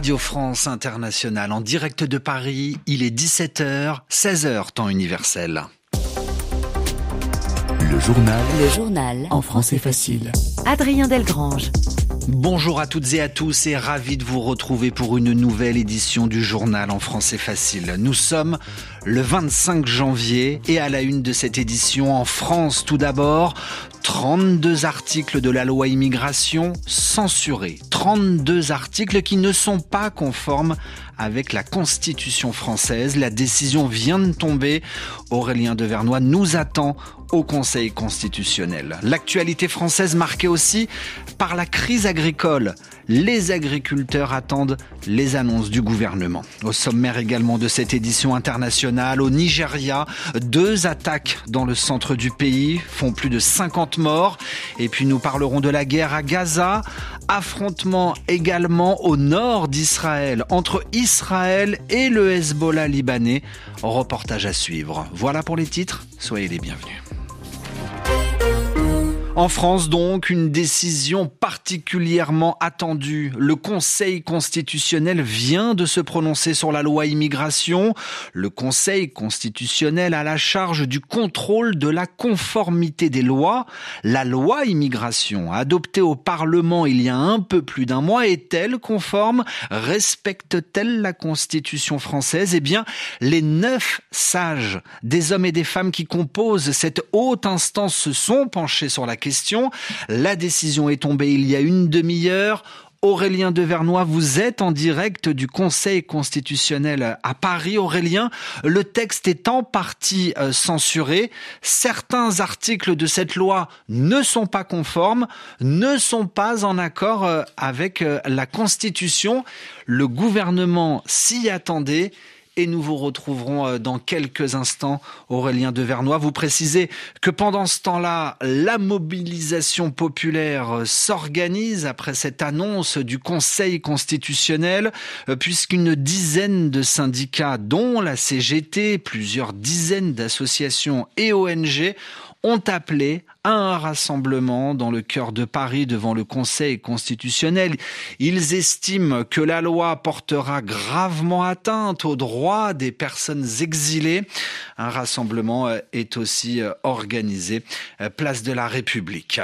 Radio France Internationale en direct de Paris. Il est 17h, 16h temps universel. Le journal. Le journal. En français facile. Adrien Delgrange. Bonjour à toutes et à tous et ravi de vous retrouver pour une nouvelle édition du journal en français facile. Nous sommes le 25 janvier et à la une de cette édition en France tout d'abord, 32 articles de la loi immigration censurés. 32 articles qui ne sont pas conformes avec la Constitution française. La décision vient de tomber. Aurélien Devernois nous attend au Conseil constitutionnel. L'actualité française marquée aussi par la crise agricole. Les agriculteurs attendent les annonces du gouvernement. Au sommaire également de cette édition internationale, au Nigeria, deux attaques dans le centre du pays font plus de 50 morts. Et puis nous parlerons de la guerre à Gaza, affrontement également au nord d'Israël entre Israël et le Hezbollah libanais. Reportage à suivre. Voilà pour les titres, soyez les bienvenus. En France, donc, une décision particulièrement attendue. Le Conseil constitutionnel vient de se prononcer sur la loi immigration. Le Conseil constitutionnel a la charge du contrôle de la conformité des lois. La loi immigration, adoptée au Parlement il y a un peu plus d'un mois, est-elle conforme? Respecte-t-elle la Constitution française? Eh bien, les neuf sages des hommes et des femmes qui composent cette haute instance se sont penchés sur la question la décision est tombée il y a une demi-heure. Aurélien Devernois, vous êtes en direct du Conseil constitutionnel à Paris. Aurélien, le texte est en partie euh, censuré. Certains articles de cette loi ne sont pas conformes, ne sont pas en accord euh, avec euh, la Constitution. Le gouvernement s'y attendait et nous vous retrouverons euh, dans quelques instants. Aurélien Devernois, vous précisez que pendant ce temps-là, la mobilisation populaire euh, s'organise après cette annonce du Conseil constitutionnel, euh, puisqu'une dizaine de syndicats, dont la CGT, plusieurs dizaines d'associations et ONG, ont appelé un rassemblement dans le cœur de Paris devant le Conseil constitutionnel. Ils estiment que la loi portera gravement atteinte aux droits des personnes exilées. Un rassemblement est aussi organisé euh, place de la République.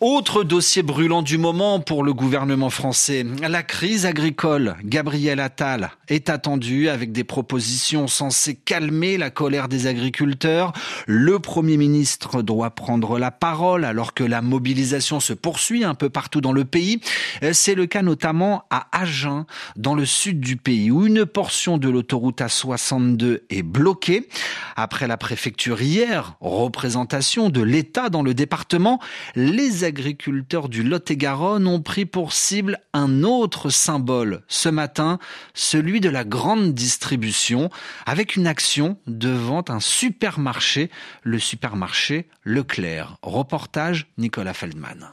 Autre dossier brûlant du moment pour le gouvernement français, la crise agricole. Gabriel Attal est attendu avec des propositions censées calmer la colère des agriculteurs. Le Premier ministre doit prendre la parole alors que la mobilisation se poursuit un peu partout dans le pays. C'est le cas notamment à Agen, dans le sud du pays, où une portion de l'autoroute A62 est bloquée. Après la préfecture hier, représentation de l'État dans le département, les agriculteurs du Lot-et-Garonne ont pris pour cible un autre symbole ce matin, celui de la grande distribution, avec une action devant un supermarché, le supermarché Leclerc. Reportage Nicolas Feldman.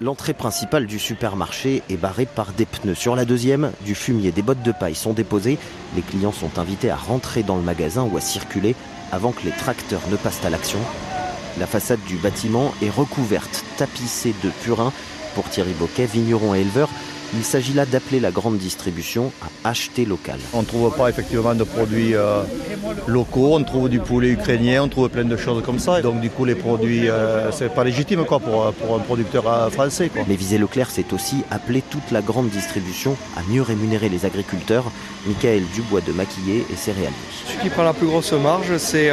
L'entrée principale du supermarché est barrée par des pneus. Sur la deuxième, du fumier, des bottes de paille sont déposées. Les clients sont invités à rentrer dans le magasin ou à circuler avant que les tracteurs ne passent à l'action. La façade du bâtiment est recouverte, tapissée de purin. Pour Thierry Boquet, vigneron et éleveur, il s'agit là d'appeler la grande distribution à acheter local. On ne trouve pas effectivement de produits euh, locaux, on trouve du poulet ukrainien, on trouve plein de choses comme ça. Donc du coup les produits, euh, c'est pas légitime quoi, pour, pour un producteur euh, français. Quoi. Mais viser Leclerc, c'est aussi appeler toute la grande distribution à mieux rémunérer les agriculteurs. Michael Dubois de Maquillé et céréalier. Celui qui prend la plus grosse marge, c'est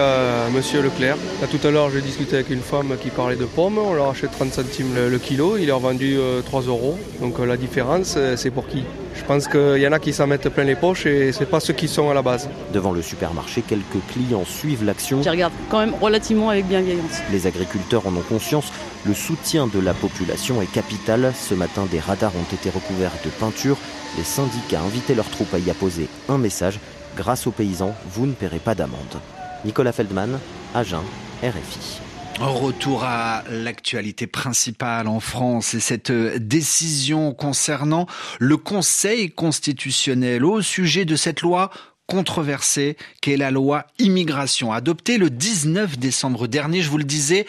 Monsieur Leclerc. Là, tout à l'heure, j'ai discuté avec une femme qui parlait de pommes. On leur achète 30 centimes le, le kilo. Il leur vendu 3 euros. Donc la différence, c'est pour qui? Je pense qu'il y en a qui s'en mettent plein les poches et c'est pas ceux qui sont à la base. Devant le supermarché, quelques clients suivent l'action. Qui regardent quand même relativement avec bienveillance. Les agriculteurs en ont conscience. Le soutien de la population est capital. Ce matin, des radars ont été recouverts de peinture. Les syndicats invitaient leurs troupes à y apposer un message. Grâce aux paysans, vous ne paierez pas d'amende. Nicolas Feldman, Agen, RFI. Retour à l'actualité principale en France et cette décision concernant le Conseil constitutionnel au sujet de cette loi controversée qu'est la loi immigration adoptée le 19 décembre dernier. Je vous le disais,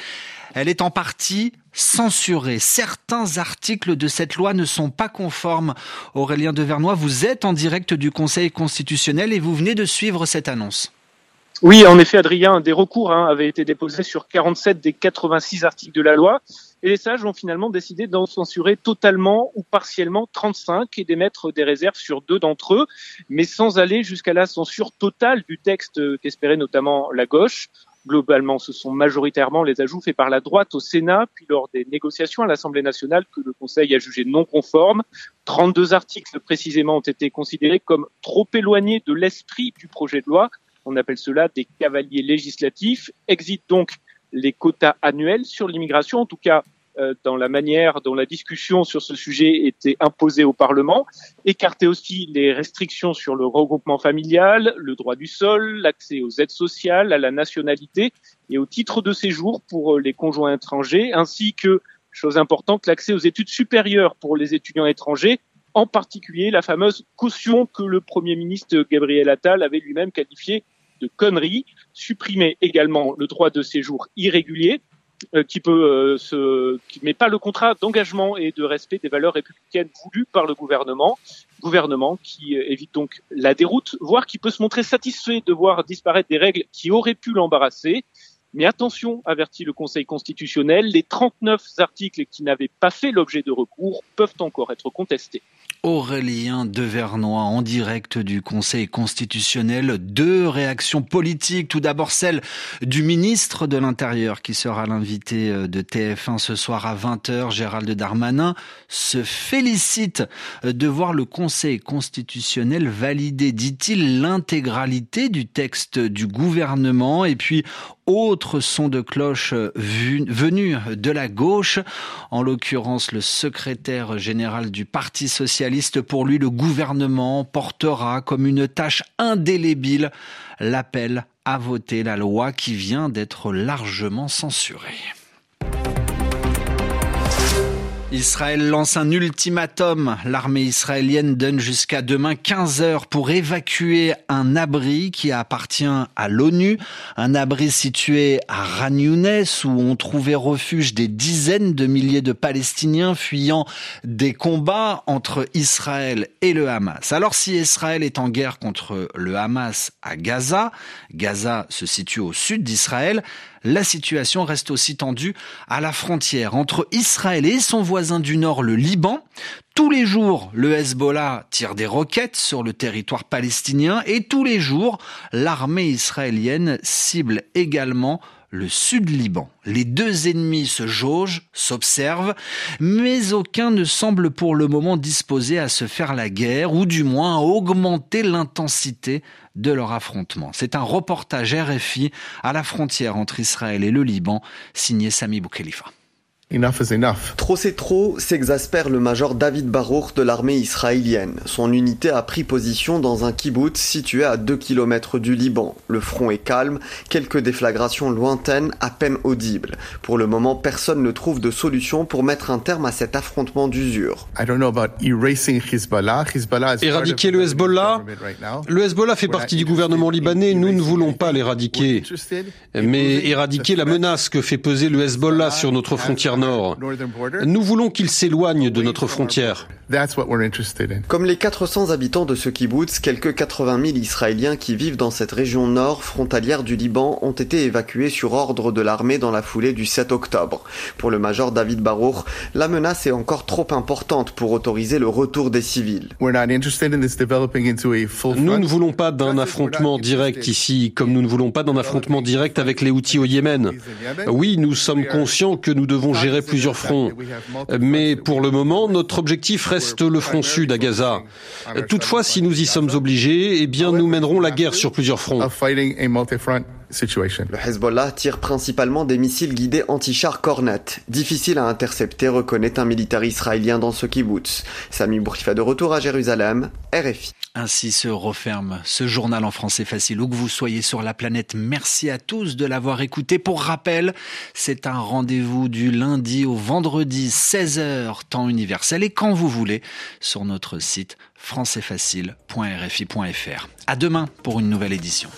Elle est en partie censurée. Certains articles de cette loi ne sont pas conformes. Aurélien Devernois, vous êtes en direct du Conseil constitutionnel et vous venez de suivre cette annonce. Oui, en effet, Adrien, des recours hein, avaient été déposés sur 47 des 86 articles de la loi. Et les sages ont finalement décidé d'en censurer totalement ou partiellement 35 et d'émettre des réserves sur deux d'entre eux, mais sans aller jusqu'à la censure totale du texte qu'espérait notamment la gauche. Globalement, ce sont majoritairement les ajouts faits par la droite au Sénat, puis lors des négociations à l'Assemblée nationale que le Conseil a jugé non conformes. 32 articles précisément ont été considérés comme trop éloignés de l'esprit du projet de loi. On appelle cela des cavaliers législatifs. Exit donc les quotas annuels sur l'immigration, en tout cas euh, dans la manière dont la discussion sur ce sujet était imposée au Parlement, écarter aussi les restrictions sur le regroupement familial, le droit du sol, l'accès aux aides sociales, à la nationalité et au titre de séjour pour euh, les conjoints étrangers, ainsi que, chose importante, l'accès aux études supérieures pour les étudiants étrangers, en particulier la fameuse caution que le Premier ministre Gabriel Attal avait lui-même qualifiée de conneries, supprimer également le droit de séjour irrégulier, euh, qui peut euh, se, met pas le contrat d'engagement et de respect des valeurs républicaines voulues par le gouvernement, gouvernement qui euh, évite donc la déroute, voire qui peut se montrer satisfait de voir disparaître des règles qui auraient pu l'embarrasser. Mais attention, avertit le Conseil constitutionnel, les 39 articles qui n'avaient pas fait l'objet de recours peuvent encore être contestés. Aurélien Devernois en direct du Conseil constitutionnel. Deux réactions politiques. Tout d'abord celle du ministre de l'Intérieur qui sera l'invité euh, de TF1 ce soir à 20h. Gérald Darmanin se félicite euh, de voir le Conseil constitutionnel valider, dit-il, l'intégralité du texte du gouvernement. Et puis autre son de cloche venu de la gauche, en l'occurrence le secrétaire général du Parti socialiste. Pour lui, le gouvernement portera comme une tâche indélébile l'appel à voter la loi qui vient d'être largement censurée. Israël lance un ultimatum. L'armée israélienne donne jusqu'à demain 15 heures pour évacuer un abri qui appartient à l'ONU. Un abri situé à Ran où ont trouvé refuge des dizaines de milliers de Palestiniens fuyant des combats entre Israël et le Hamas. Alors si Israël est en guerre contre le Hamas à Gaza, Gaza se situe au sud d'Israël, la situation reste aussi tendue à la frontière entre Israël et son voisin du nord, le Liban. Tous les jours, le Hezbollah tire des roquettes sur le territoire palestinien et tous les jours, l'armée israélienne cible également le sud-Liban. Les deux ennemis se jaugent, s'observent, mais aucun ne semble pour le moment disposé à se faire la guerre, ou du moins à augmenter l'intensité de leur affrontement. C'est un reportage RFI à la frontière entre Israël et le Liban, signé Sami Boukhelifa. Trop c'est trop, s'exaspère le major David Barour de l'armée israélienne. Son unité a pris position dans un kibbutz situé à 2 km du Liban. Le front est calme, quelques déflagrations lointaines à peine audibles. Pour le moment, personne ne trouve de solution pour mettre un terme à cet affrontement d'usure. Éradiquer le Hezbollah? Le Hezbollah fait partie du gouvernement libanais, nous ne voulons pas l'éradiquer. Mais éradiquer la menace que fait peser le Hezbollah sur notre frontière nord. Nous voulons qu'ils s'éloignent de notre frontière. Comme les 400 habitants de ce kibbutz, quelques 80 000 Israéliens qui vivent dans cette région nord frontalière du Liban ont été évacués sur ordre de l'armée dans la foulée du 7 octobre. Pour le major David Barour, la menace est encore trop importante pour autoriser le retour des civils. Nous ne voulons pas d'un affrontement direct ici, comme nous ne voulons pas d'un affrontement direct avec les outils au Yémen. Oui, nous sommes conscients que nous devons gérer plusieurs fronts. Mais pour le moment, notre objectif reste le front sud à Gaza. Toutefois, si nous y sommes obligés, eh bien, nous mènerons la guerre sur plusieurs fronts. Le Hezbollah tire principalement des missiles guidés anti-chars Cornet. Difficile à intercepter, reconnaît un militaire israélien dans ce kibbutz. Sami Bourkifa de retour à Jérusalem, RFI. Ainsi se referme ce journal en français facile où que vous soyez sur la planète. Merci à tous de l'avoir écouté. Pour rappel, c'est un rendez-vous du lundi au vendredi 16h temps universel et quand vous voulez sur notre site françaisfacile.rfi.fr. À demain pour une nouvelle édition.